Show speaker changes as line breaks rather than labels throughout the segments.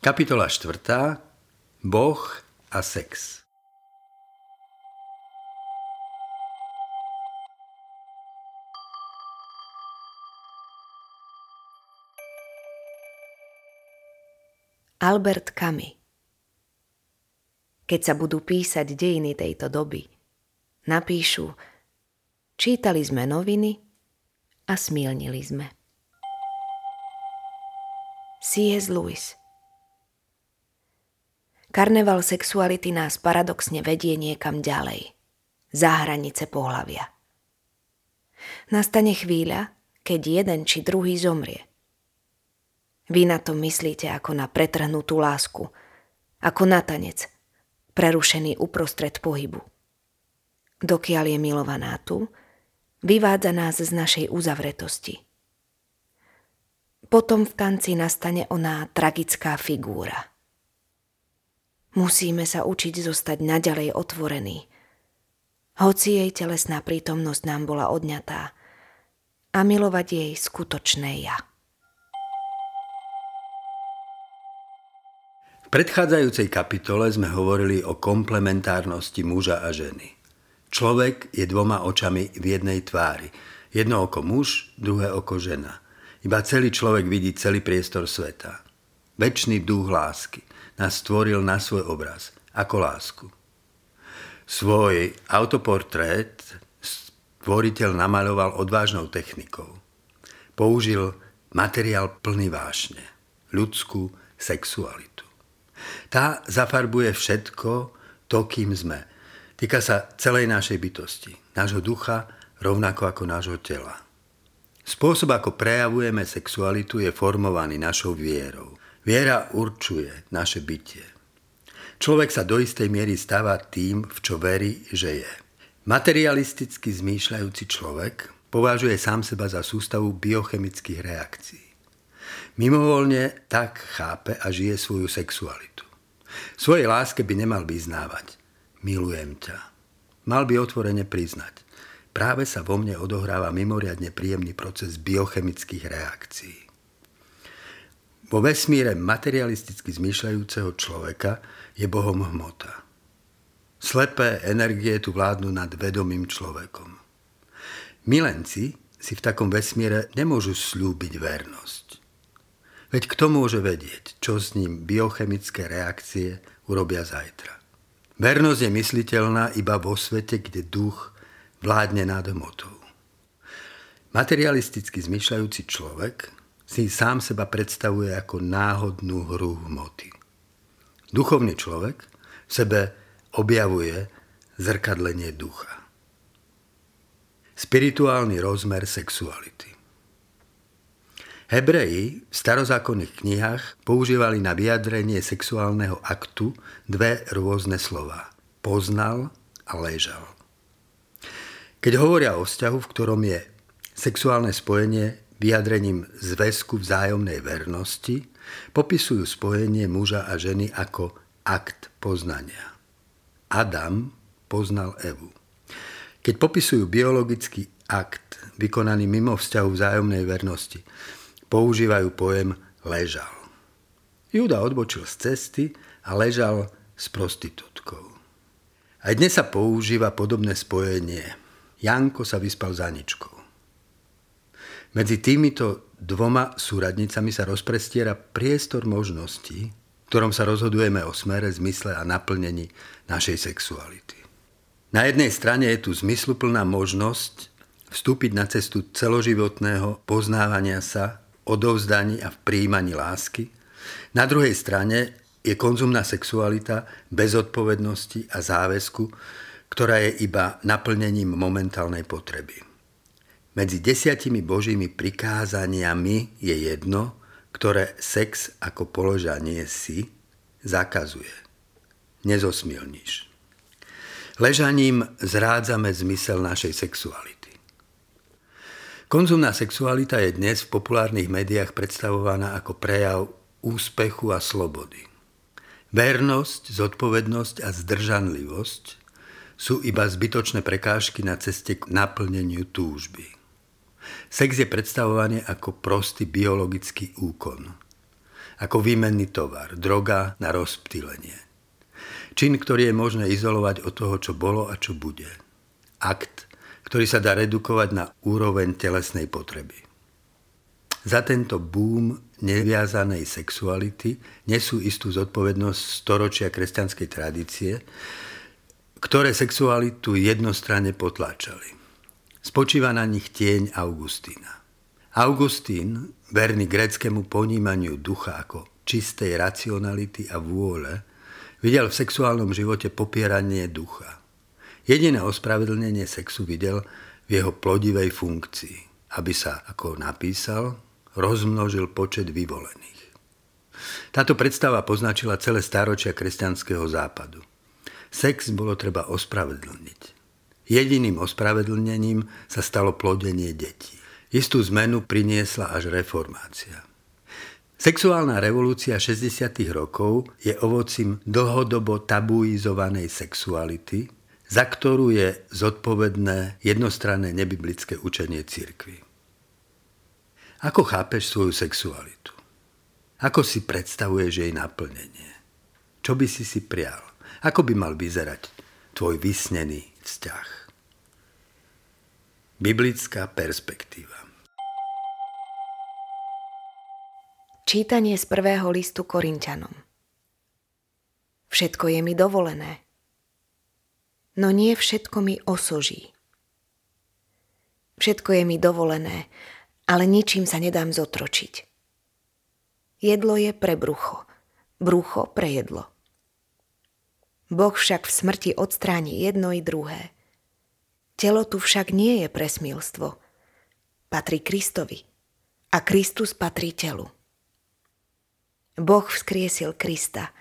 Kapitola 4. Boh a sex.
Albert Camus Keď sa budú písať dejiny tejto doby, napíšu Čítali sme noviny a smilnili sme. C.S. Lewis Karneval sexuality nás paradoxne vedie niekam ďalej, za hranice pohlavia. Nastane chvíľa, keď jeden či druhý zomrie. Vy na to myslíte ako na pretrhnutú lásku, ako na tanec, prerušený uprostred pohybu. Dokiaľ je milovaná tu, vyvádza nás z našej uzavretosti. Potom v tanci nastane ona tragická figúra – Musíme sa učiť zostať naďalej otvorení. Hoci jej telesná prítomnosť nám bola odňatá a milovať jej skutočné ja.
V predchádzajúcej kapitole sme hovorili o komplementárnosti muža a ženy. Človek je dvoma očami v jednej tvári. Jedno oko muž, druhé oko žena. Iba celý človek vidí celý priestor sveta. Večný duch lásky nás stvoril na svoj obraz, ako lásku. Svoj autoportrét stvoriteľ namaľoval odvážnou technikou. Použil materiál plný vášne, ľudskú sexualitu. Tá zafarbuje všetko to, kým sme. Týka sa celej našej bytosti, nášho ducha, rovnako ako nášho tela. Spôsob, ako prejavujeme sexualitu, je formovaný našou vierou. Viera určuje naše bytie. Človek sa do istej miery stáva tým, v čo verí, že je. Materialisticky zmýšľajúci človek považuje sám seba za sústavu biochemických reakcií. Mimovolne tak chápe a žije svoju sexualitu. Svojej láske by nemal vyznávať. Milujem ťa. Mal by otvorene priznať. Práve sa vo mne odohráva mimoriadne príjemný proces biochemických reakcií. Vo vesmíre materialisticky zmýšľajúceho človeka je Bohom hmota. Slepé energie tu vládnu nad vedomým človekom. Milenci si v takom vesmíre nemôžu slúbiť vernosť. Veď kto môže vedieť, čo s ním biochemické reakcie urobia zajtra. Vernosť je mysliteľná iba vo svete, kde duch vládne nad hmotou. Materialisticky zmyšľajúci človek si sám seba predstavuje ako náhodnú hru hmoty. Duchovný človek v sebe objavuje zrkadlenie ducha. Spirituálny rozmer sexuality. Hebreji v starozákonných knihách používali na vyjadrenie sexuálneho aktu dve rôzne slova. Poznal a ležal. Keď hovoria o vzťahu, v ktorom je sexuálne spojenie vyjadrením zväzku vzájomnej vernosti popisujú spojenie muža a ženy ako akt poznania. Adam poznal Evu. Keď popisujú biologický akt vykonaný mimo vzťahu vzájomnej vernosti, používajú pojem ležal. Júda odbočil z cesty a ležal s prostitútkou. Aj dnes sa používa podobné spojenie. Janko sa vyspal za ničkou. Medzi týmito dvoma súradnicami sa rozprestiera priestor možností, v ktorom sa rozhodujeme o smere, zmysle a naplnení našej sexuality. Na jednej strane je tu zmysluplná možnosť vstúpiť na cestu celoživotného poznávania sa, odovzdaní a v príjmaní lásky. Na druhej strane je konzumná sexualita bez odpovednosti a záväzku, ktorá je iba naplnením momentálnej potreby. Medzi desiatimi božími prikázaniami je jedno, ktoré sex ako položanie si zakazuje. Nezosmilníš. Ležaním zrádzame zmysel našej sexuality. Konzumná sexualita je dnes v populárnych médiách predstavovaná ako prejav úspechu a slobody. Vernosť, zodpovednosť a zdržanlivosť sú iba zbytočné prekážky na ceste k naplneniu túžby. Sex je predstavovaný ako prostý biologický úkon. ako výmenný tovar, droga na rozptýlenie. Čin, ktorý je možné izolovať od toho, čo bolo a čo bude. Akt, ktorý sa dá redukovať na úroveň telesnej potreby. Za tento boom neviazanej sexuality nesú istú zodpovednosť storočia kresťanskej tradície, ktoré sexualitu jednostranne potláčali. Spočíva na nich tieň Augustína. Augustín, verný gréckému ponímaniu ducha ako čistej racionality a vôle, videl v sexuálnom živote popieranie ducha. Jediné ospravedlnenie sexu videl v jeho plodivej funkcii, aby sa, ako napísal, rozmnožil počet vyvolených. Táto predstava poznačila celé stáročia kresťanského západu. Sex bolo treba ospravedlniť. Jediným ospravedlnením sa stalo plodenie detí. Istú zmenu priniesla až reformácia. Sexuálna revolúcia 60. rokov je ovocím dlhodobo tabuizovanej sexuality, za ktorú je zodpovedné jednostranné nebiblické učenie cirkvy. Ako chápeš svoju sexualitu? Ako si predstavuješ jej naplnenie? Čo by si si prial? Ako by mal vyzerať tvoj vysnený vzťah? Biblická perspektíva
Čítanie z prvého listu Korinčanom Všetko je mi dovolené, no nie všetko mi osoží. Všetko je mi dovolené, ale ničím sa nedám zotročiť. Jedlo je pre brucho, brucho pre jedlo. Boh však v smrti odstráni jedno i druhé. Telo tu však nie je presmilstvo. Patrí Kristovi a Kristus patrí telu. Boh vzkriesil Krista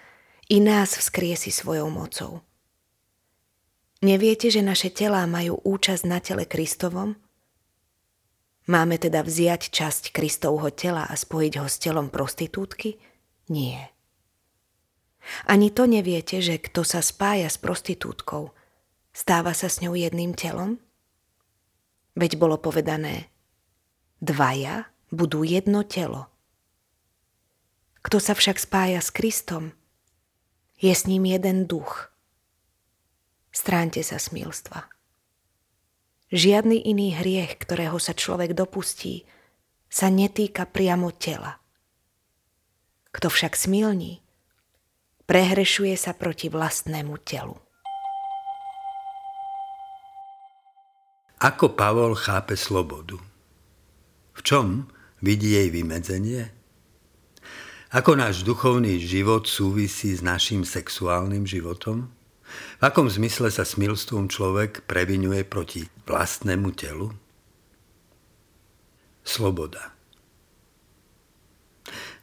i nás vzkriesi svojou mocou. Neviete, že naše telá majú účasť na tele Kristovom? Máme teda vziať časť Kristovho tela a spojiť ho s telom prostitútky? Nie. Ani to neviete, že kto sa spája s prostitútkou, stáva sa s ňou jedným telom? Veď bolo povedané, dvaja budú jedno telo. Kto sa však spája s Kristom, je s ním jeden duch. Stránte sa smilstva. Žiadny iný hriech, ktorého sa človek dopustí, sa netýka priamo tela. Kto však smilní, prehrešuje sa proti vlastnému telu.
Ako Pavol chápe slobodu? V čom vidí jej vymedzenie? Ako náš duchovný život súvisí s našim sexuálnym životom? V akom zmysle sa smilstvom človek previnuje proti vlastnému telu? Sloboda.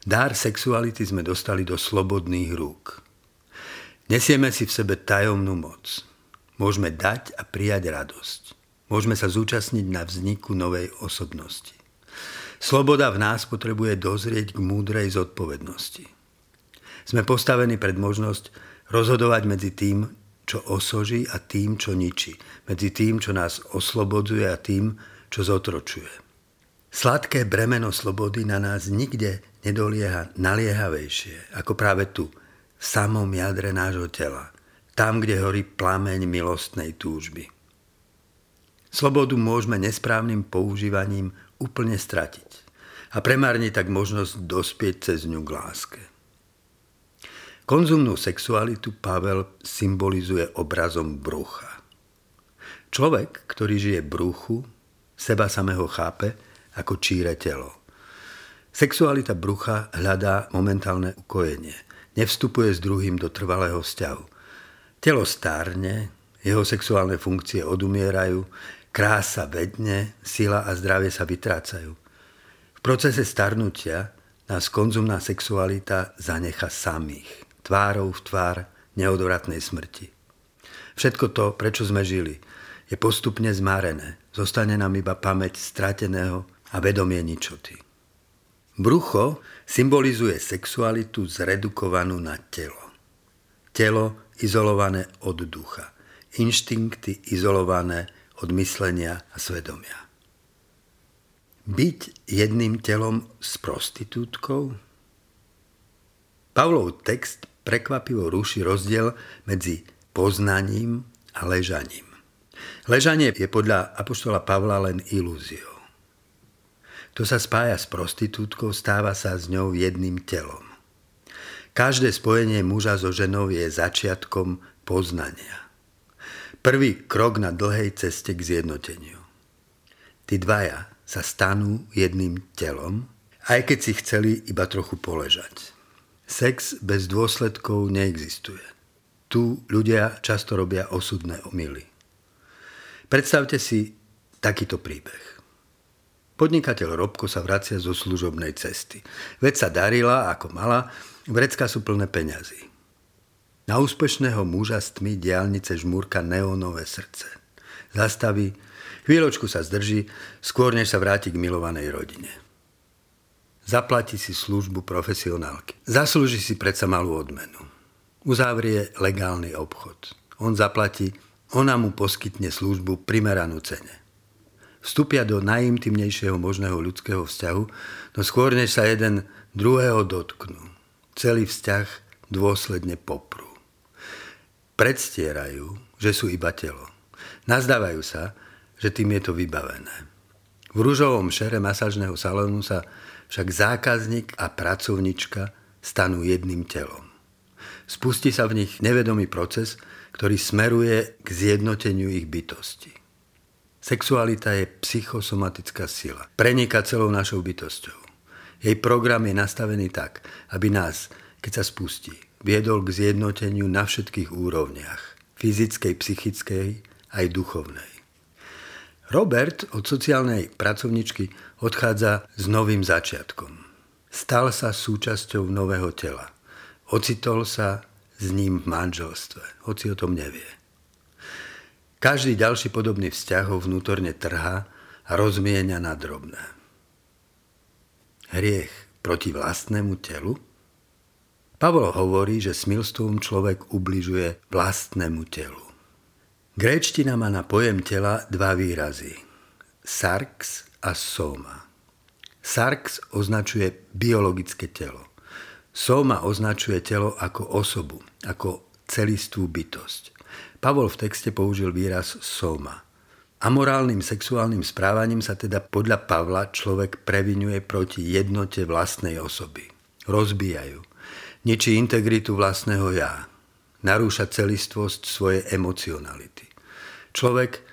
Dár sexuality sme dostali do slobodných rúk. Nesieme si v sebe tajomnú moc. Môžeme dať a prijať radosť. Môžeme sa zúčastniť na vzniku novej osobnosti. Sloboda v nás potrebuje dozrieť k múdrej zodpovednosti. Sme postavení pred možnosť rozhodovať medzi tým, čo osoží a tým, čo ničí. Medzi tým, čo nás oslobodzuje a tým, čo zotročuje. Sladké bremeno slobody na nás nikde nedolieha naliehavejšie ako práve tu, v samom jadre nášho tela, tam, kde horí plameň milostnej túžby. Slobodu môžeme nesprávnym používaním úplne stratiť a premárniť tak možnosť dospieť cez ňu k láske. Konzumnú sexualitu Pavel symbolizuje obrazom brucha. Človek, ktorý žije bruchu, seba samého chápe ako číre telo. Sexualita brucha hľadá momentálne ukojenie. Nevstupuje s druhým do trvalého vzťahu. Telo stárne, jeho sexuálne funkcie odumierajú, krása vedne, sila a zdravie sa vytrácajú. V procese starnutia nás konzumná sexualita zanecha samých tvárou v tvár neodvratnej smrti. Všetko to, prečo sme žili, je postupne zmárené. Zostane nám iba pamäť strateného a vedomie ničoty. Brucho symbolizuje sexualitu zredukovanú na telo. Telo izolované od ducha. Inštinkty izolované od myslenia a svedomia. Byť jedným telom s prostitútkou? Pavlov text prekvapivo ruší rozdiel medzi poznaním a ležaním. Ležanie je podľa apoštola Pavla len ilúziou. To sa spája s prostitútkou, stáva sa s ňou jedným telom. Každé spojenie muža so ženou je začiatkom poznania. Prvý krok na dlhej ceste k zjednoteniu. Tí dvaja sa stanú jedným telom, aj keď si chceli iba trochu poležať. Sex bez dôsledkov neexistuje. Tu ľudia často robia osudné omily. Predstavte si takýto príbeh. Podnikateľ Robko sa vracia zo služobnej cesty. Veď sa darila, ako mala, vrecka sú plné peňazí. Na úspešného muža z tmy diálnice žmúrka neónové srdce. Zastaví, chvíľočku sa zdrží, skôr než sa vráti k milovanej rodine. Zaplatí si službu profesionálky. Zaslúži si predsa malú odmenu. Uzavrie legálny obchod. On zaplatí, ona mu poskytne službu primeranú cene. Vstúpia do najintimnejšieho možného ľudského vzťahu, no skôr než sa jeden druhého dotknú. Celý vzťah dôsledne poprú. Predstierajú, že sú iba telo. Nazdávajú sa, že tým je to vybavené. V rúžovom šere masážneho salónu sa však zákazník a pracovnička stanú jedným telom. Spustí sa v nich nevedomý proces, ktorý smeruje k zjednoteniu ich bytosti. Sexualita je psychosomatická sila. Prenika celou našou bytosťou. Jej program je nastavený tak, aby nás, keď sa spustí, viedol k zjednoteniu na všetkých úrovniach. Fyzickej, psychickej aj duchovnej. Robert od sociálnej pracovničky odchádza s novým začiatkom. Stal sa súčasťou nového tela. Ocitol sa s ním v manželstve, hoci o tom nevie. Každý ďalší podobný vzťah ho vnútorne trhá a rozmienia na drobné. Hriech proti vlastnému telu? Pavol hovorí, že smilstvom človek ubližuje vlastnému telu. Gréčtina má na pojem tela dva výrazy. Sarx a soma. Sarx označuje biologické telo. Soma označuje telo ako osobu, ako celistvú bytosť. Pavol v texte použil výraz soma. Amorálnym sexuálnym správaním sa teda podľa Pavla človek previnuje proti jednote vlastnej osoby. Rozbijajú. Ničí integritu vlastného ja. Narúša celistvosť svojej emocionality. Človek,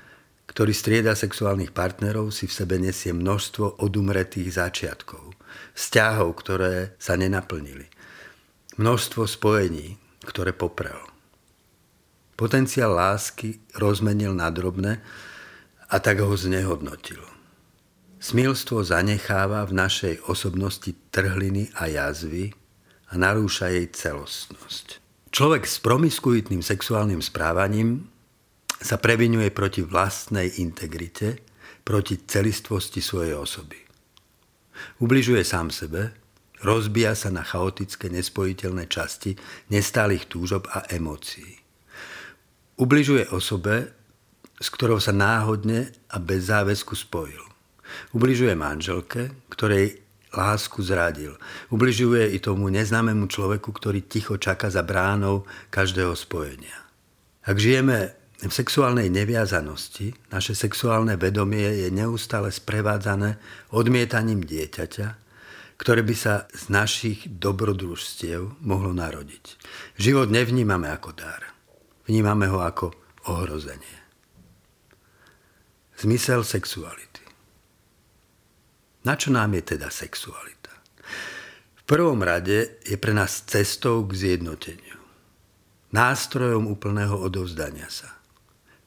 ktorý strieda sexuálnych partnerov, si v sebe nesie množstvo odumretých začiatkov, vzťahov, ktoré sa nenaplnili, množstvo spojení, ktoré poprel. Potenciál lásky rozmenil na drobné a tak ho znehodnotil. Smilstvo zanecháva v našej osobnosti trhliny a jazvy a narúša jej celostnosť. Človek s promiskuitným sexuálnym správaním sa previnuje proti vlastnej integrite, proti celistvosti svojej osoby. Ubližuje sám sebe, rozbíja sa na chaotické nespojiteľné časti nestálych túžob a emócií. Ubližuje osobe, s ktorou sa náhodne a bez záväzku spojil. Ubližuje manželke, ktorej lásku zradil. Ubližuje i tomu neznámemu človeku, ktorý ticho čaká za bránou každého spojenia. Ak žijeme v sexuálnej neviazanosti naše sexuálne vedomie je neustále sprevádzané odmietaním dieťaťa, ktoré by sa z našich dobrodružstiev mohlo narodiť. Život nevnímame ako dar. Vnímame ho ako ohrozenie. Zmysel sexuality. Na čo nám je teda sexualita? V prvom rade je pre nás cestou k zjednoteniu. Nástrojom úplného odovzdania sa –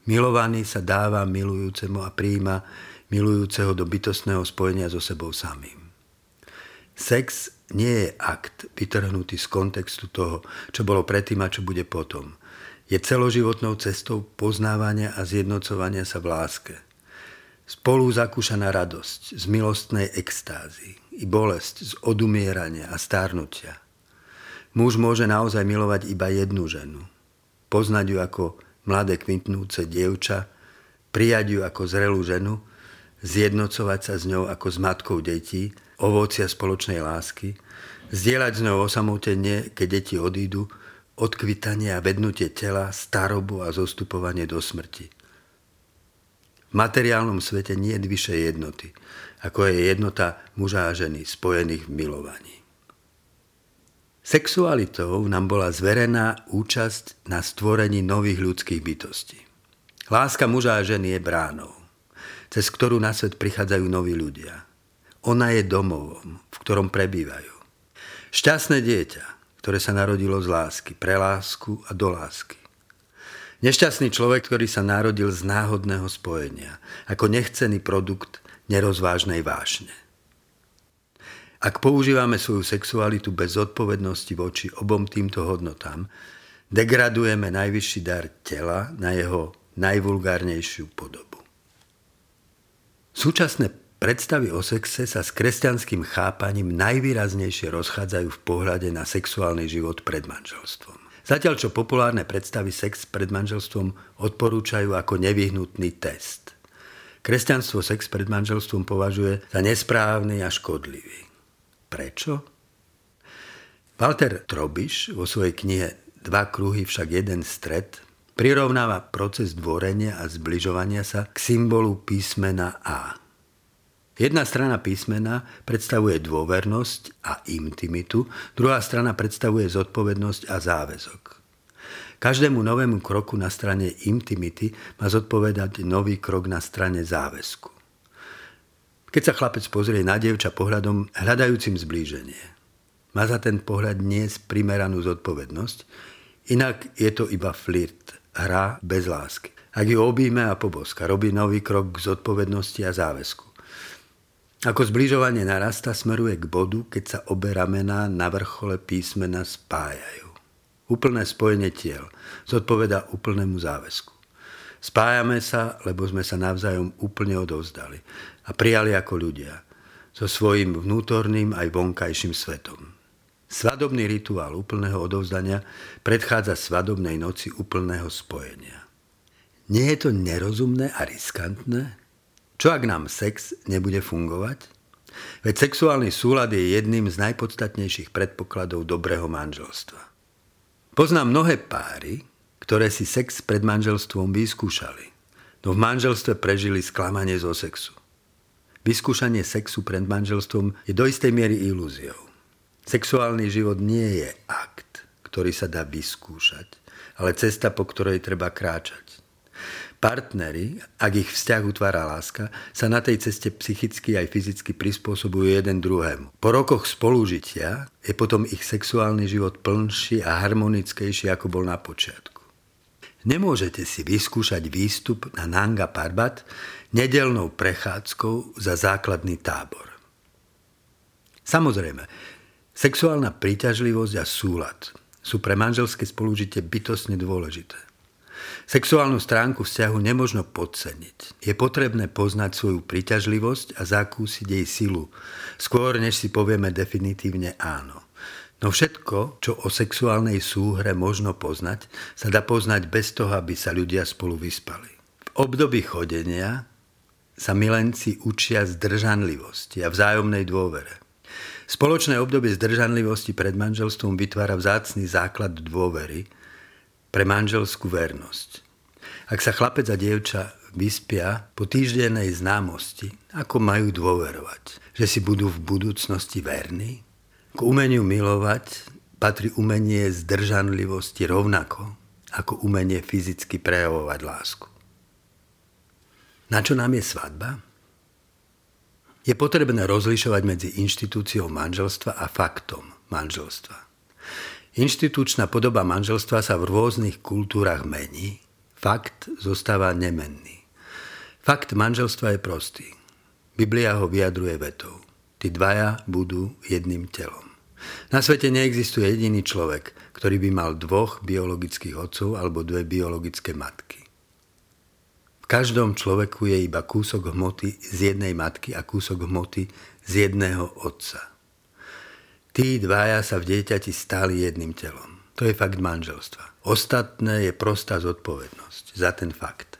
Milovaný sa dáva milujúcemu a príjima milujúceho do bytostného spojenia so sebou samým. Sex nie je akt vytrhnutý z kontextu toho, čo bolo predtým a čo bude potom. Je celoživotnou cestou poznávania a zjednocovania sa v láske. Spolu zakúšaná radosť z milostnej extázy i bolesť z odumierania a stárnutia. Muž môže naozaj milovať iba jednu ženu. Poznať ju ako mladé kvintnúce dievča, prijať ju ako zrelú ženu, zjednocovať sa s ňou ako s matkou detí, ovocia spoločnej lásky, zdieľať s ňou osamotenie, keď deti odídu, odkvitanie a vednutie tela, starobu a zostupovanie do smrti. Materiálnom svete nie je vyššej jednoty, ako je jednota muža a ženy spojených v milovaní. Sexualitou nám bola zverená účasť na stvorení nových ľudských bytostí. Láska muža a ženy je bránou, cez ktorú na svet prichádzajú noví ľudia. Ona je domovom, v ktorom prebývajú. Šťastné dieťa, ktoré sa narodilo z lásky, pre lásku a do lásky. Nešťastný človek, ktorý sa narodil z náhodného spojenia, ako nechcený produkt nerozvážnej vášne. Ak používame svoju sexualitu bez zodpovednosti voči obom týmto hodnotám, degradujeme najvyšší dar tela na jeho najvulgárnejšiu podobu. Súčasné predstavy o sexe sa s kresťanským chápaním najvýraznejšie rozchádzajú v pohľade na sexuálny život pred manželstvom. Zatiaľ čo populárne predstavy sex pred manželstvom odporúčajú ako nevyhnutný test. Kresťanstvo sex pred manželstvom považuje za nesprávny a škodlivý. Prečo? Walter Trobiš vo svojej knihe Dva kruhy, však jeden stred prirovnáva proces dvorenia a zbližovania sa k symbolu písmena A. Jedna strana písmena predstavuje dôvernosť a intimitu, druhá strana predstavuje zodpovednosť a záväzok. Každému novému kroku na strane intimity má zodpovedať nový krok na strane záväzku. Keď sa chlapec pozrie na dievča pohľadom hľadajúcim zblíženie, má za ten pohľad niesť primeranú zodpovednosť, inak je to iba flirt, hra bez lásky. Ak ju obíme a poboska, robí nový krok k zodpovednosti a záväzku. Ako zbližovanie narasta, smeruje k bodu, keď sa obe ramená na vrchole písmena spájajú. Úplné spojenie tiel zodpoveda úplnému záväzku. Spájame sa, lebo sme sa navzájom úplne odovzdali a prijali ako ľudia, so svojím vnútorným aj vonkajším svetom. Svadobný rituál úplného odovzdania predchádza svadobnej noci úplného spojenia. Nie je to nerozumné a riskantné? Čo ak nám sex nebude fungovať? Veď sexuálny súlad je jedným z najpodstatnejších predpokladov dobrého manželstva. Poznám mnohé páry, ktoré si sex pred manželstvom vyskúšali, no v manželstve prežili sklamanie zo sexu. Vyskúšanie sexu pred manželstvom je do istej miery ilúziou. Sexuálny život nie je akt, ktorý sa dá vyskúšať, ale cesta, po ktorej treba kráčať. Partnery, ak ich vzťah utvára láska, sa na tej ceste psychicky aj fyzicky prispôsobujú jeden druhému. Po rokoch spolužitia je potom ich sexuálny život plnší a harmonickejší, ako bol na počiatku. Nemôžete si vyskúšať výstup na Nanga Parbat nedelnou prechádzkou za základný tábor. Samozrejme, sexuálna príťažlivosť a súlad sú pre manželské spolužitie bytosne dôležité. Sexuálnu stránku vzťahu nemožno podceniť. Je potrebné poznať svoju príťažlivosť a zakúsiť jej silu, skôr než si povieme definitívne áno. No všetko, čo o sexuálnej súhre možno poznať, sa dá poznať bez toho, aby sa ľudia spolu vyspali. V období chodenia sa milenci učia zdržanlivosti a vzájomnej dôvere. Spoločné obdobie zdržanlivosti pred manželstvom vytvára vzácný základ dôvery, pre manželskú vernosť. Ak sa chlapec a dievča vyspia po týždennej známosti, ako majú dôverovať, že si budú v budúcnosti verní? K umeniu milovať patrí umenie zdržanlivosti rovnako ako umenie fyzicky prejavovať lásku. Na čo nám je svadba? Je potrebné rozlišovať medzi inštitúciou manželstva a faktom manželstva. Inštitučná podoba manželstva sa v rôznych kultúrach mení, fakt zostáva nemenný. Fakt manželstva je prostý. Biblia ho vyjadruje vetou. Tí dvaja budú jedným telom. Na svete neexistuje jediný človek, ktorý by mal dvoch biologických otcov alebo dve biologické matky. V každom človeku je iba kúsok hmoty z jednej matky a kúsok hmoty z jedného otca. Tí dvaja sa v dieťati stali jedným telom. To je fakt manželstva. Ostatné je prostá zodpovednosť za ten fakt.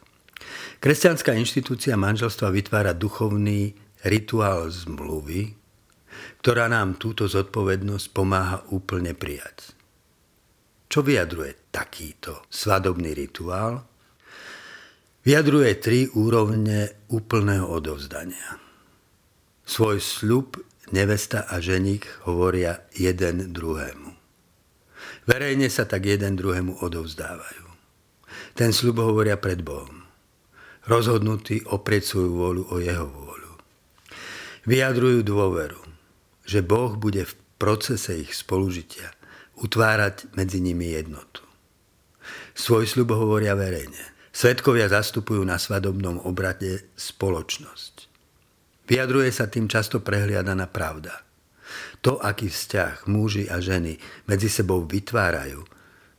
Kresťanská inštitúcia manželstva vytvára duchovný rituál zmluvy, ktorá nám túto zodpovednosť pomáha úplne prijať. Čo vyjadruje takýto svadobný rituál? Vyjadruje tri úrovne úplného odovzdania. Svoj sľub nevesta a ženík hovoria jeden druhému. Verejne sa tak jeden druhému odovzdávajú. Ten sľub hovoria pred Bohom rozhodnutí oprieť svoju vôľu o jeho vôľu. Vyjadrujú dôveru, že Boh bude v procese ich spolužitia utvárať medzi nimi jednotu. Svoj sľub hovoria verejne. Svetkovia zastupujú na svadobnom obrade spoločnosť. Vyjadruje sa tým často prehliadaná pravda. To, aký vzťah muži a ženy medzi sebou vytvárajú,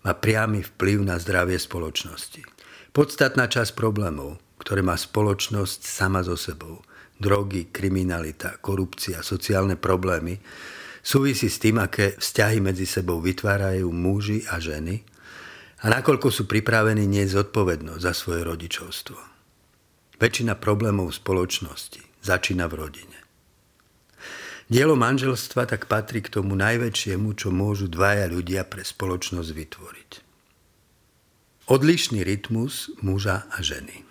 má priamy vplyv na zdravie spoločnosti. Podstatná časť problémov, ktoré má spoločnosť sama so sebou. Drogy, kriminalita, korupcia, sociálne problémy súvisí s tým, aké vzťahy medzi sebou vytvárajú muži a ženy a nakoľko sú pripravení nie zodpovednosť za svoje rodičovstvo. Väčšina problémov spoločnosti začína v rodine. Dielo manželstva tak patrí k tomu najväčšiemu, čo môžu dvaja ľudia pre spoločnosť vytvoriť. Odlišný rytmus muža a ženy.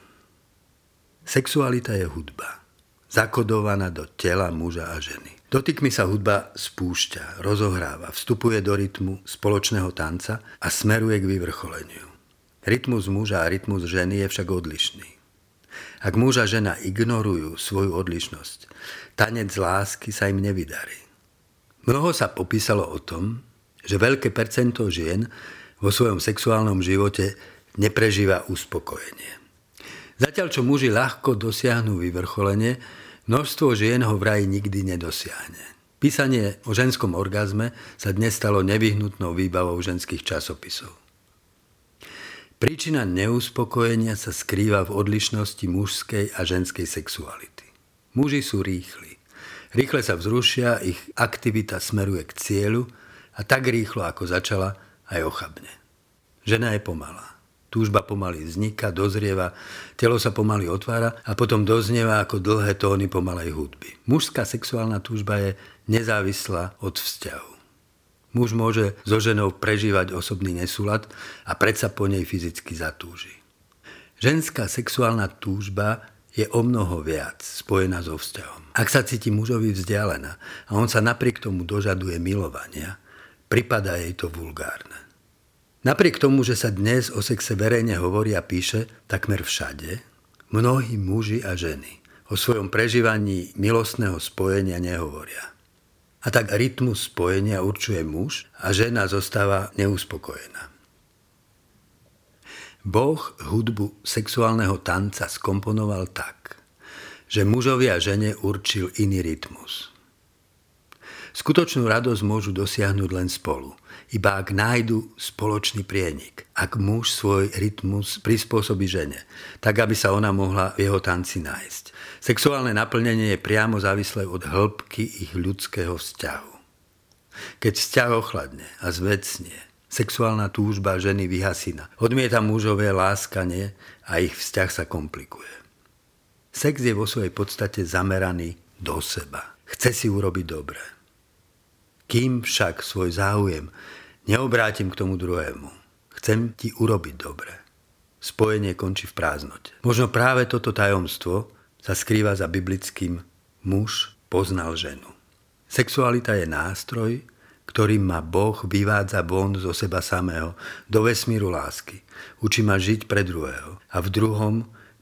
Sexualita je hudba, zakodovaná do tela muža a ženy. Dotykmi sa hudba spúšťa, rozohráva, vstupuje do rytmu spoločného tanca a smeruje k vyvrcholeniu. Rytmus muža a rytmus ženy je však odlišný. Ak muž a žena ignorujú svoju odlišnosť, tanec lásky sa im nevydarí. Mnoho sa popísalo o tom, že veľké percento žien vo svojom sexuálnom živote neprežíva uspokojenie. Zatiaľ, čo muži ľahko dosiahnu vyvrcholenie, množstvo žien ho vraj nikdy nedosiahne. Písanie o ženskom orgazme sa dnes stalo nevyhnutnou výbavou ženských časopisov. Príčina neuspokojenia sa skrýva v odlišnosti mužskej a ženskej sexuality. Muži sú rýchli. Rýchle sa vzrušia, ich aktivita smeruje k cieľu a tak rýchlo, ako začala, aj ochabne. Žena je pomalá. Túžba pomaly vzniká, dozrieva, telo sa pomaly otvára a potom doznieva ako dlhé tóny pomalej hudby. Mužská sexuálna túžba je nezávislá od vzťahu. Muž môže so ženou prežívať osobný nesúlad a predsa po nej fyzicky zatúži. Ženská sexuálna túžba je o mnoho viac spojená so vzťahom. Ak sa cíti mužovi vzdialená a on sa napriek tomu dožaduje milovania, pripadá jej to vulgárne. Napriek tomu, že sa dnes o sexe verejne hovorí a píše takmer všade, mnohí muži a ženy o svojom prežívaní milostného spojenia nehovoria. A tak rytmus spojenia určuje muž a žena zostáva neuspokojená. Boh hudbu sexuálneho tanca skomponoval tak, že mužovi a žene určil iný rytmus. Skutočnú radosť môžu dosiahnuť len spolu – iba ak nájdu spoločný prienik. Ak muž svoj rytmus prispôsobí žene, tak aby sa ona mohla v jeho tanci nájsť. Sexuálne naplnenie je priamo závislé od hĺbky ich ľudského vzťahu. Keď vzťah ochladne a zvecnie, sexuálna túžba ženy vyhasína. Odmieta mužové láskanie a ich vzťah sa komplikuje. Sex je vo svojej podstate zameraný do seba. Chce si urobiť dobre. Kým však svoj záujem neobrátim k tomu druhému. Chcem ti urobiť dobre. Spojenie končí v prázdnote. Možno práve toto tajomstvo sa skrýva za biblickým muž poznal ženu. Sexualita je nástroj, ktorým ma Boh vyvádza von zo seba samého do vesmíru lásky. Učí ma žiť pre druhého a v druhom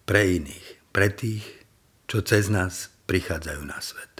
pre iných, pre tých, čo cez nás prichádzajú na svet.